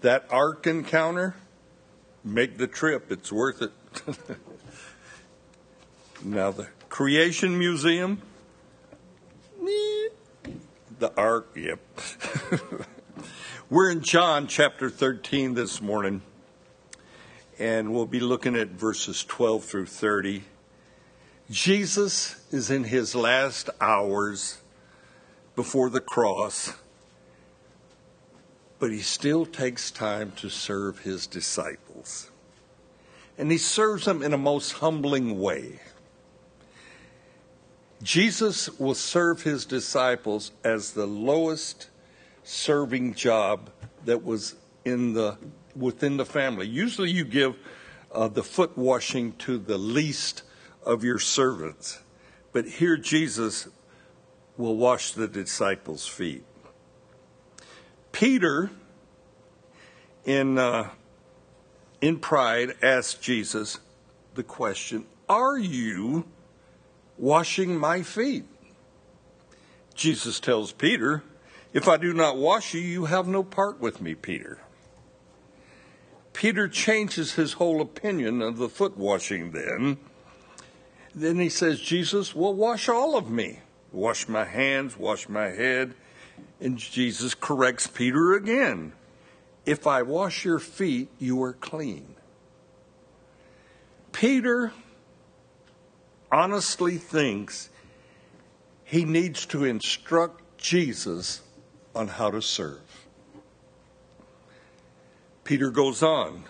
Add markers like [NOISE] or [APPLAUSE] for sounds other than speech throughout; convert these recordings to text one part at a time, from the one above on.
that ark encounter, make the trip. It's worth it. [LAUGHS] now, the Creation Museum, the ark, yep. [LAUGHS] We're in John chapter 13 this morning, and we'll be looking at verses 12 through 30. Jesus is in his last hours before the cross, but he still takes time to serve his disciples. And he serves them in a most humbling way. Jesus will serve his disciples as the lowest serving job that was in the within the family. Usually, you give uh, the foot washing to the least of your servants, but here Jesus will wash the disciples' feet. Peter, in uh, in pride, asked Jesus the question, "Are you?" washing my feet. Jesus tells Peter, If I do not wash you, you have no part with me, Peter. Peter changes his whole opinion of the foot washing then. Then he says, Jesus, well, wash all of me. Wash my hands, wash my head. And Jesus corrects Peter again. If I wash your feet, you are clean. Peter honestly thinks he needs to instruct Jesus on how to serve. Peter goes on.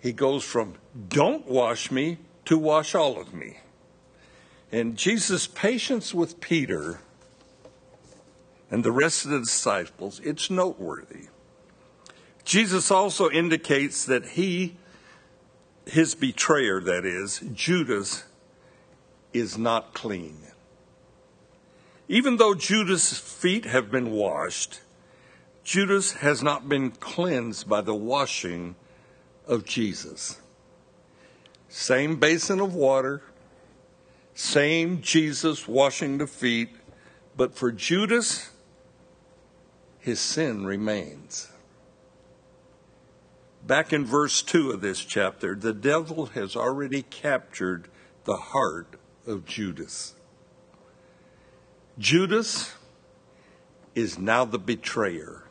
He goes from don't wash me to wash all of me. And Jesus' patience with Peter and the rest of the disciples, it's noteworthy. Jesus also indicates that he his betrayer, that is, Judas, is not clean. Even though Judas' feet have been washed, Judas has not been cleansed by the washing of Jesus. Same basin of water, same Jesus washing the feet, but for Judas, his sin remains. Back in verse 2 of this chapter, the devil has already captured the heart of Judas. Judas is now the betrayer.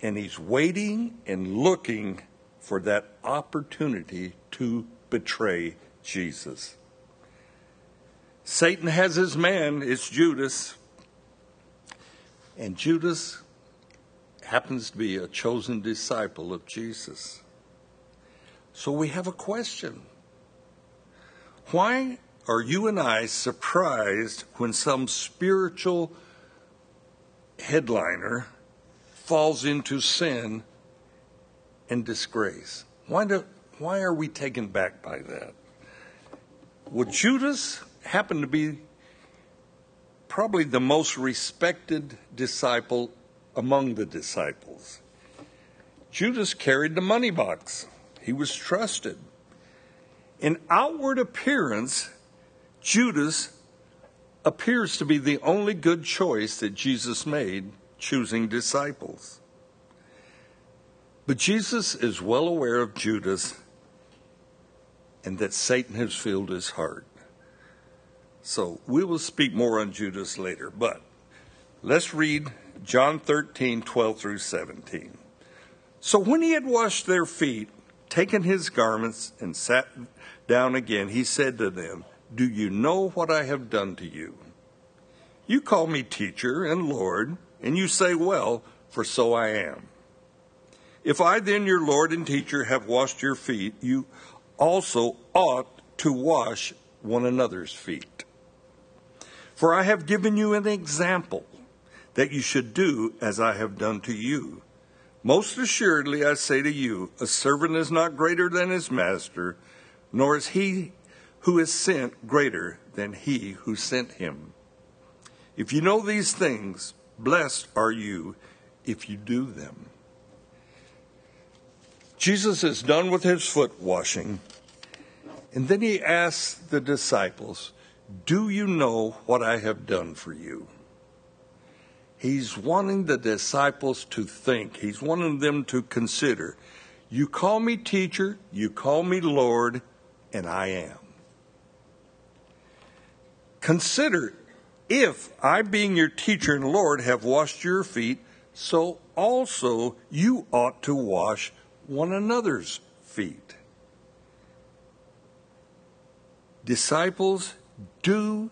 And he's waiting and looking for that opportunity to betray Jesus. Satan has his man, it's Judas. And Judas happens to be a chosen disciple of Jesus. So we have a question. Why are you and I surprised when some spiritual headliner falls into sin and disgrace? Why, do, why are we taken back by that? Well, Judas happened to be probably the most respected disciple among the disciples. Judas carried the money box, he was trusted. In outward appearance, Judas appears to be the only good choice that Jesus made, choosing disciples. But Jesus is well aware of Judas and that Satan has filled his heart. So we will speak more on Judas later, but let's read John 13, 12 through 17. So when he had washed their feet, taken his garments, and sat down again, he said to them, Do you know what I have done to you? You call me teacher and Lord, and you say, Well, for so I am. If I then, your Lord and teacher, have washed your feet, you also ought to wash one another's feet. For I have given you an example that you should do as I have done to you. Most assuredly, I say to you, a servant is not greater than his master, nor is he who is sent greater than he who sent him. If you know these things, blessed are you if you do them. Jesus is done with his foot washing, and then he asks the disciples, Do you know what I have done for you? He's wanting the disciples to think, he's wanting them to consider. You call me teacher, you call me Lord, and I am. Consider if I, being your teacher and Lord, have washed your feet, so also you ought to wash one another's feet. Disciples, do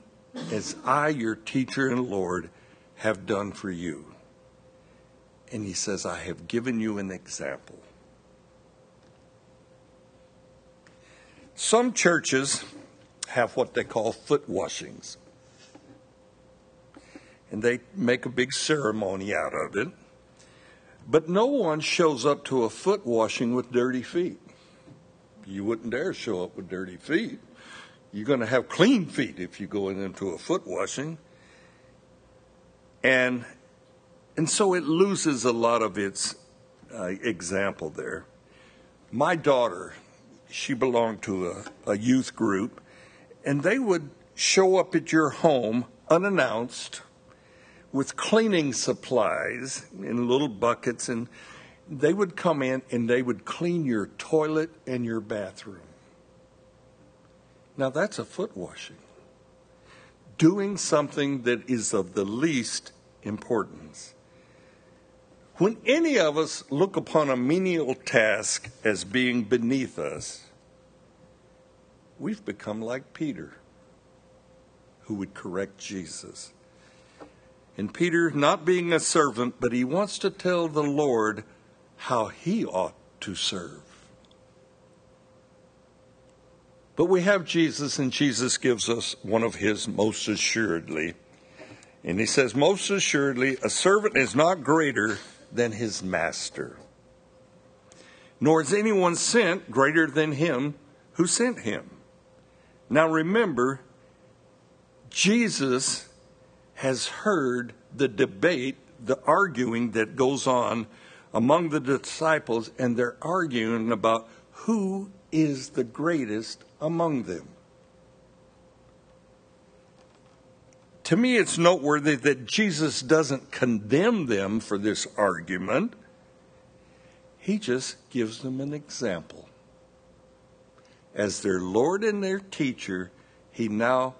as I, your teacher and Lord, have done for you. And he says, I have given you an example. Some churches have what they call foot washings. And they make a big ceremony out of it. But no one shows up to a foot washing with dirty feet. You wouldn't dare show up with dirty feet. You're going to have clean feet if you go into a foot washing. And, and so it loses a lot of its uh, example there. My daughter, she belonged to a, a youth group, and they would show up at your home unannounced with cleaning supplies in little buckets, and they would come in and they would clean your toilet and your bathroom. Now, that's a foot washing. Doing something that is of the least importance. When any of us look upon a menial task as being beneath us, we've become like Peter, who would correct Jesus. And Peter, not being a servant, but he wants to tell the Lord how he ought to serve. But we have Jesus, and Jesus gives us one of his most assuredly. And he says, Most assuredly, a servant is not greater than his master, nor is anyone sent greater than him who sent him. Now remember, Jesus has heard the debate, the arguing that goes on among the disciples, and they're arguing about who is the greatest among them. To me, it's noteworthy that Jesus doesn't condemn them for this argument. He just gives them an example. As their Lord and their teacher, he now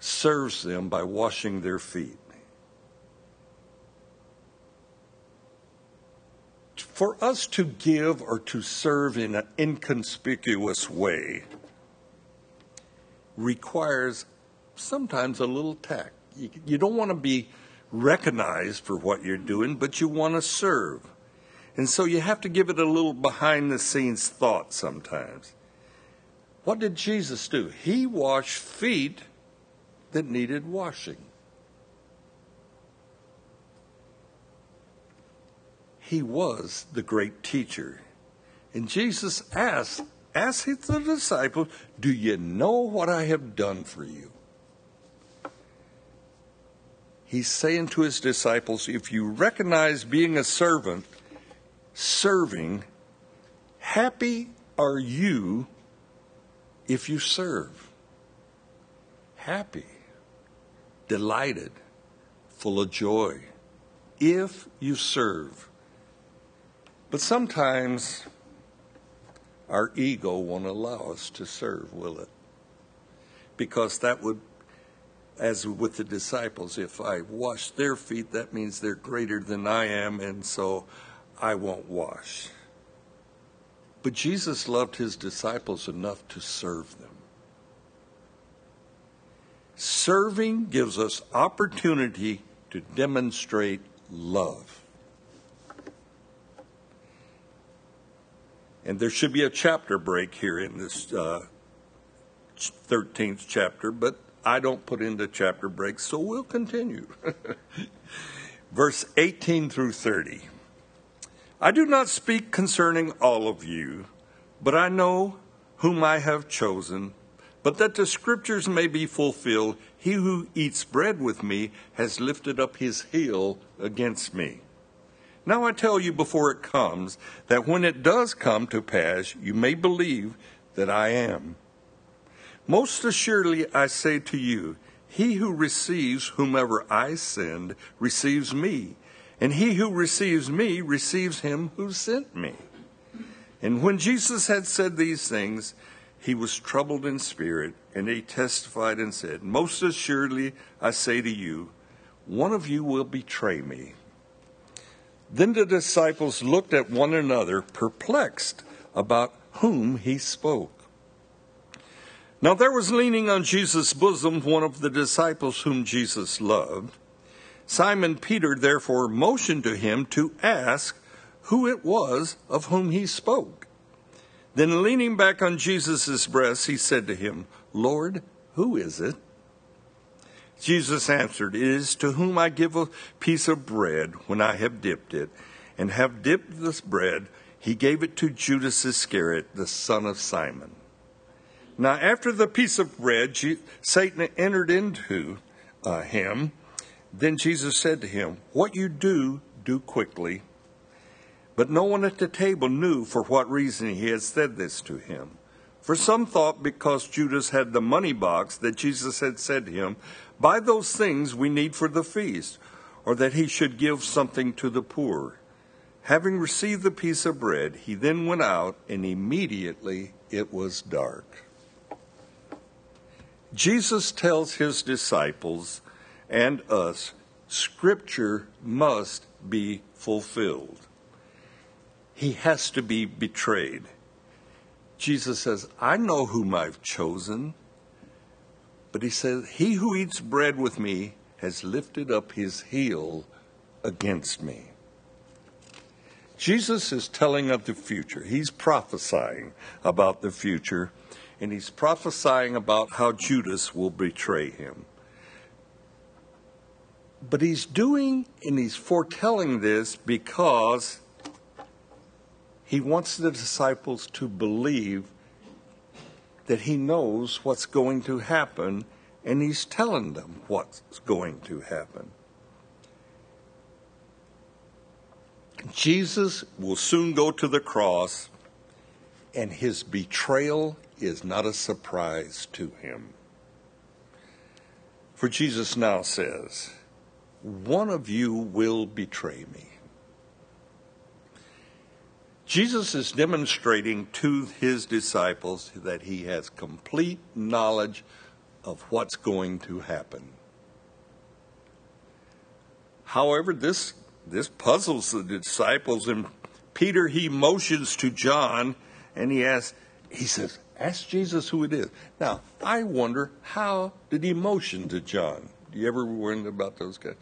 serves them by washing their feet. For us to give or to serve in an inconspicuous way requires sometimes a little tact. You, you don't want to be recognized for what you're doing, but you want to serve. And so you have to give it a little behind the scenes thought sometimes. What did Jesus do? He washed feet that needed washing. He was the great teacher. And Jesus asked, asked the disciples, Do you know what I have done for you? He's saying to his disciples, if you recognize being a servant, serving, happy are you if you serve. Happy delighted, full of joy, if you serve. But sometimes our ego won't allow us to serve, will it? Because that would, as with the disciples, if I wash their feet, that means they're greater than I am, and so I won't wash. But Jesus loved his disciples enough to serve them. Serving gives us opportunity to demonstrate love. And there should be a chapter break here in this uh, 13th chapter, but I don't put into chapter breaks, so we'll continue. [LAUGHS] Verse 18 through 30. I do not speak concerning all of you, but I know whom I have chosen but that the scriptures may be fulfilled, he who eats bread with me has lifted up his heel against me. Now I tell you before it comes, that when it does come to pass, you may believe that I am. Most assuredly I say to you, He who receives whomever I send receives me, and he who receives me receives him who sent me. And when Jesus had said these things, he was troubled in spirit, and he testified and said, Most assuredly I say to you, one of you will betray me. Then the disciples looked at one another, perplexed about whom he spoke. Now there was leaning on Jesus' bosom one of the disciples whom Jesus loved. Simon Peter therefore motioned to him to ask who it was of whom he spoke. Then leaning back on Jesus' breast, he said to him, Lord, who is it? Jesus answered, It is to whom I give a piece of bread when I have dipped it. And have dipped this bread, he gave it to Judas Iscariot, the son of Simon. Now, after the piece of bread, Satan entered into uh, him. Then Jesus said to him, What you do, do quickly. But no one at the table knew for what reason he had said this to him. For some thought because Judas had the money box that Jesus had said to him, Buy those things we need for the feast, or that he should give something to the poor. Having received the piece of bread, he then went out, and immediately it was dark. Jesus tells his disciples and us Scripture must be fulfilled. He has to be betrayed. Jesus says, I know whom I've chosen. But he says, He who eats bread with me has lifted up his heel against me. Jesus is telling of the future. He's prophesying about the future and he's prophesying about how Judas will betray him. But he's doing and he's foretelling this because he wants the disciples to believe that he knows what's going to happen and he's telling them what's going to happen. Jesus will soon go to the cross, and his betrayal is not a surprise to him. For Jesus now says, One of you will betray me. Jesus is demonstrating to his disciples that he has complete knowledge of what's going to happen. However, this, this puzzles the disciples, and Peter he motions to John and he asks, he says, Ask Jesus who it is. Now, I wonder how did he motion to John? Do you ever wonder about those guys?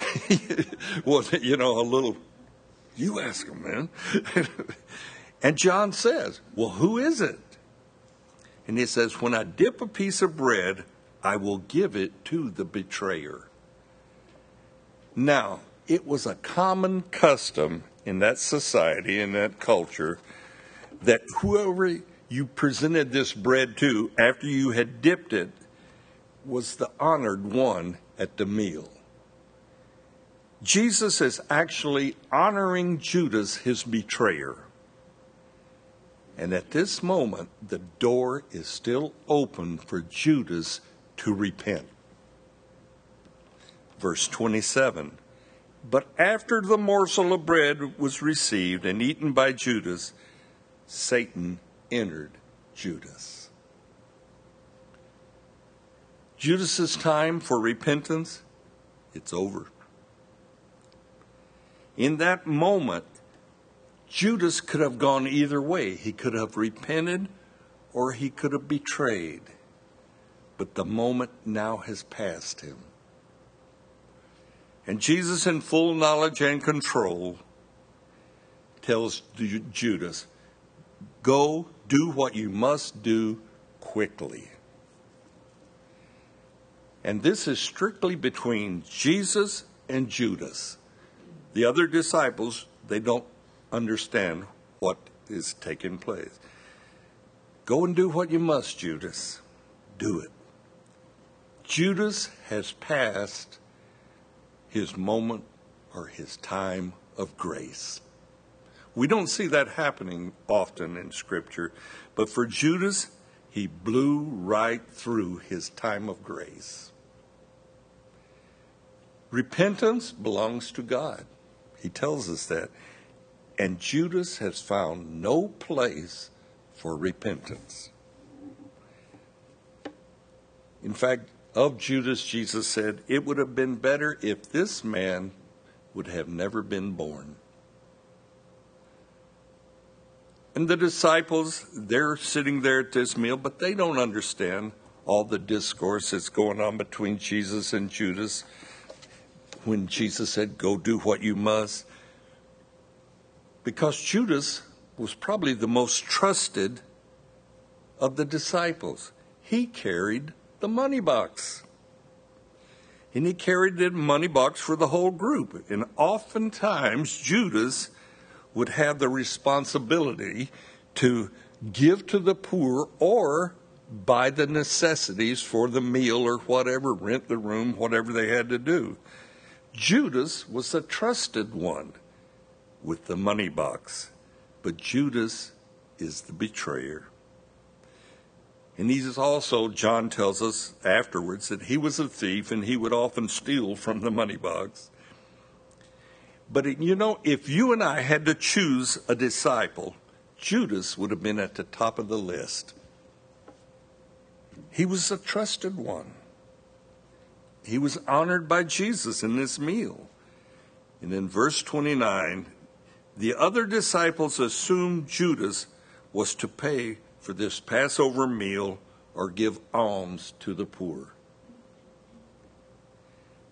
[LAUGHS] well, you know, a little, you ask him, man. [LAUGHS] and John says, Well, who is it? And he says, When I dip a piece of bread, I will give it to the betrayer. Now, it was a common custom in that society, in that culture, that whoever you presented this bread to after you had dipped it was the honored one at the meal. Jesus is actually honoring Judas, his betrayer. And at this moment, the door is still open for Judas to repent. Verse 27 But after the morsel of bread was received and eaten by Judas, Satan entered Judas. Judas's time for repentance, it's over. In that moment, Judas could have gone either way. He could have repented or he could have betrayed. But the moment now has passed him. And Jesus, in full knowledge and control, tells Judas, Go do what you must do quickly. And this is strictly between Jesus and Judas. The other disciples, they don't understand what is taking place. Go and do what you must, Judas. Do it. Judas has passed his moment or his time of grace. We don't see that happening often in Scripture, but for Judas, he blew right through his time of grace. Repentance belongs to God. He tells us that. And Judas has found no place for repentance. In fact, of Judas, Jesus said, It would have been better if this man would have never been born. And the disciples, they're sitting there at this meal, but they don't understand all the discourse that's going on between Jesus and Judas when Jesus said, Go do what you must. Because Judas was probably the most trusted of the disciples. He carried the money box. And he carried the money box for the whole group. And oftentimes, Judas would have the responsibility to give to the poor or buy the necessities for the meal or whatever, rent the room, whatever they had to do. Judas was a trusted one with the money box, but Judas is the betrayer. And he's also, John tells us afterwards, that he was a thief and he would often steal from the money box. But you know, if you and I had to choose a disciple, Judas would have been at the top of the list. He was a trusted one. He was honored by Jesus in this meal. And in verse 29, the other disciples assumed Judas was to pay for this Passover meal or give alms to the poor.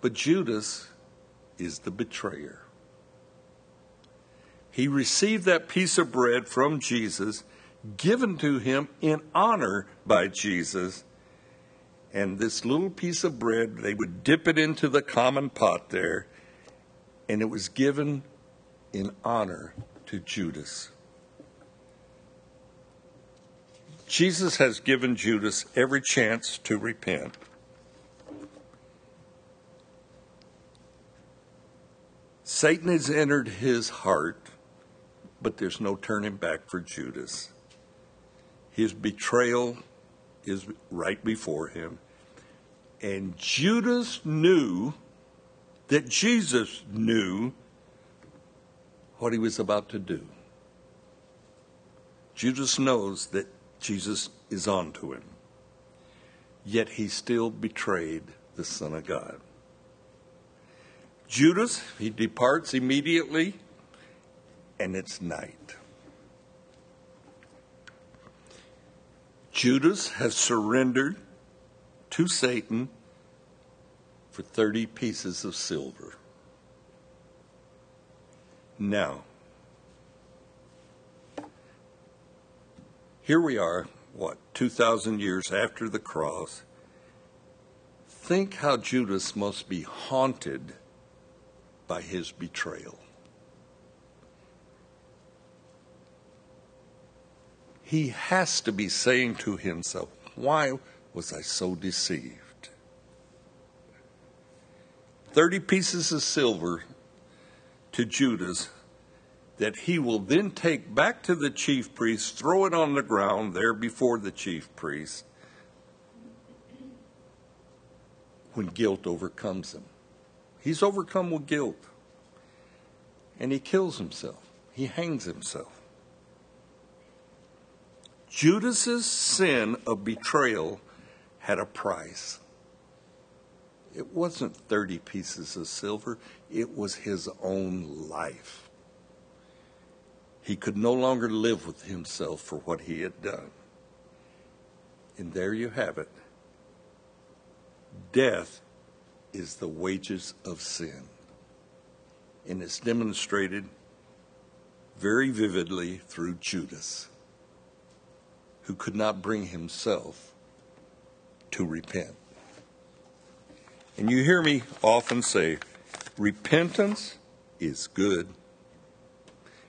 But Judas is the betrayer. He received that piece of bread from Jesus, given to him in honor by Jesus. And this little piece of bread, they would dip it into the common pot there, and it was given in honor to Judas. Jesus has given Judas every chance to repent. Satan has entered his heart, but there's no turning back for Judas. His betrayal is right before him. And Judas knew that Jesus knew what he was about to do. Judas knows that Jesus is on to him. Yet he still betrayed the Son of God. Judas, he departs immediately, and it's night. Judas has surrendered to Satan for 30 pieces of silver. Now, here we are, what, 2,000 years after the cross. Think how Judas must be haunted by his betrayal. He has to be saying to himself, Why was I so deceived? 30 pieces of silver to Judas that he will then take back to the chief priest, throw it on the ground there before the chief priest when guilt overcomes him. He's overcome with guilt. And he kills himself. He hangs himself. Judas's sin of betrayal had a price. It wasn't 30 pieces of silver, it was his own life. He could no longer live with himself for what he had done. And there you have it. Death is the wages of sin. And it's demonstrated very vividly through Judas, who could not bring himself to repent. And you hear me often say, repentance is good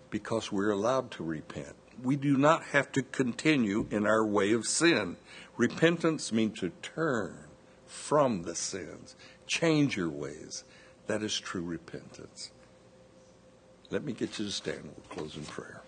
because we're allowed to repent. We do not have to continue in our way of sin. Repentance means to turn from the sins, change your ways. That is true repentance. Let me get you to stand. We'll close in prayer.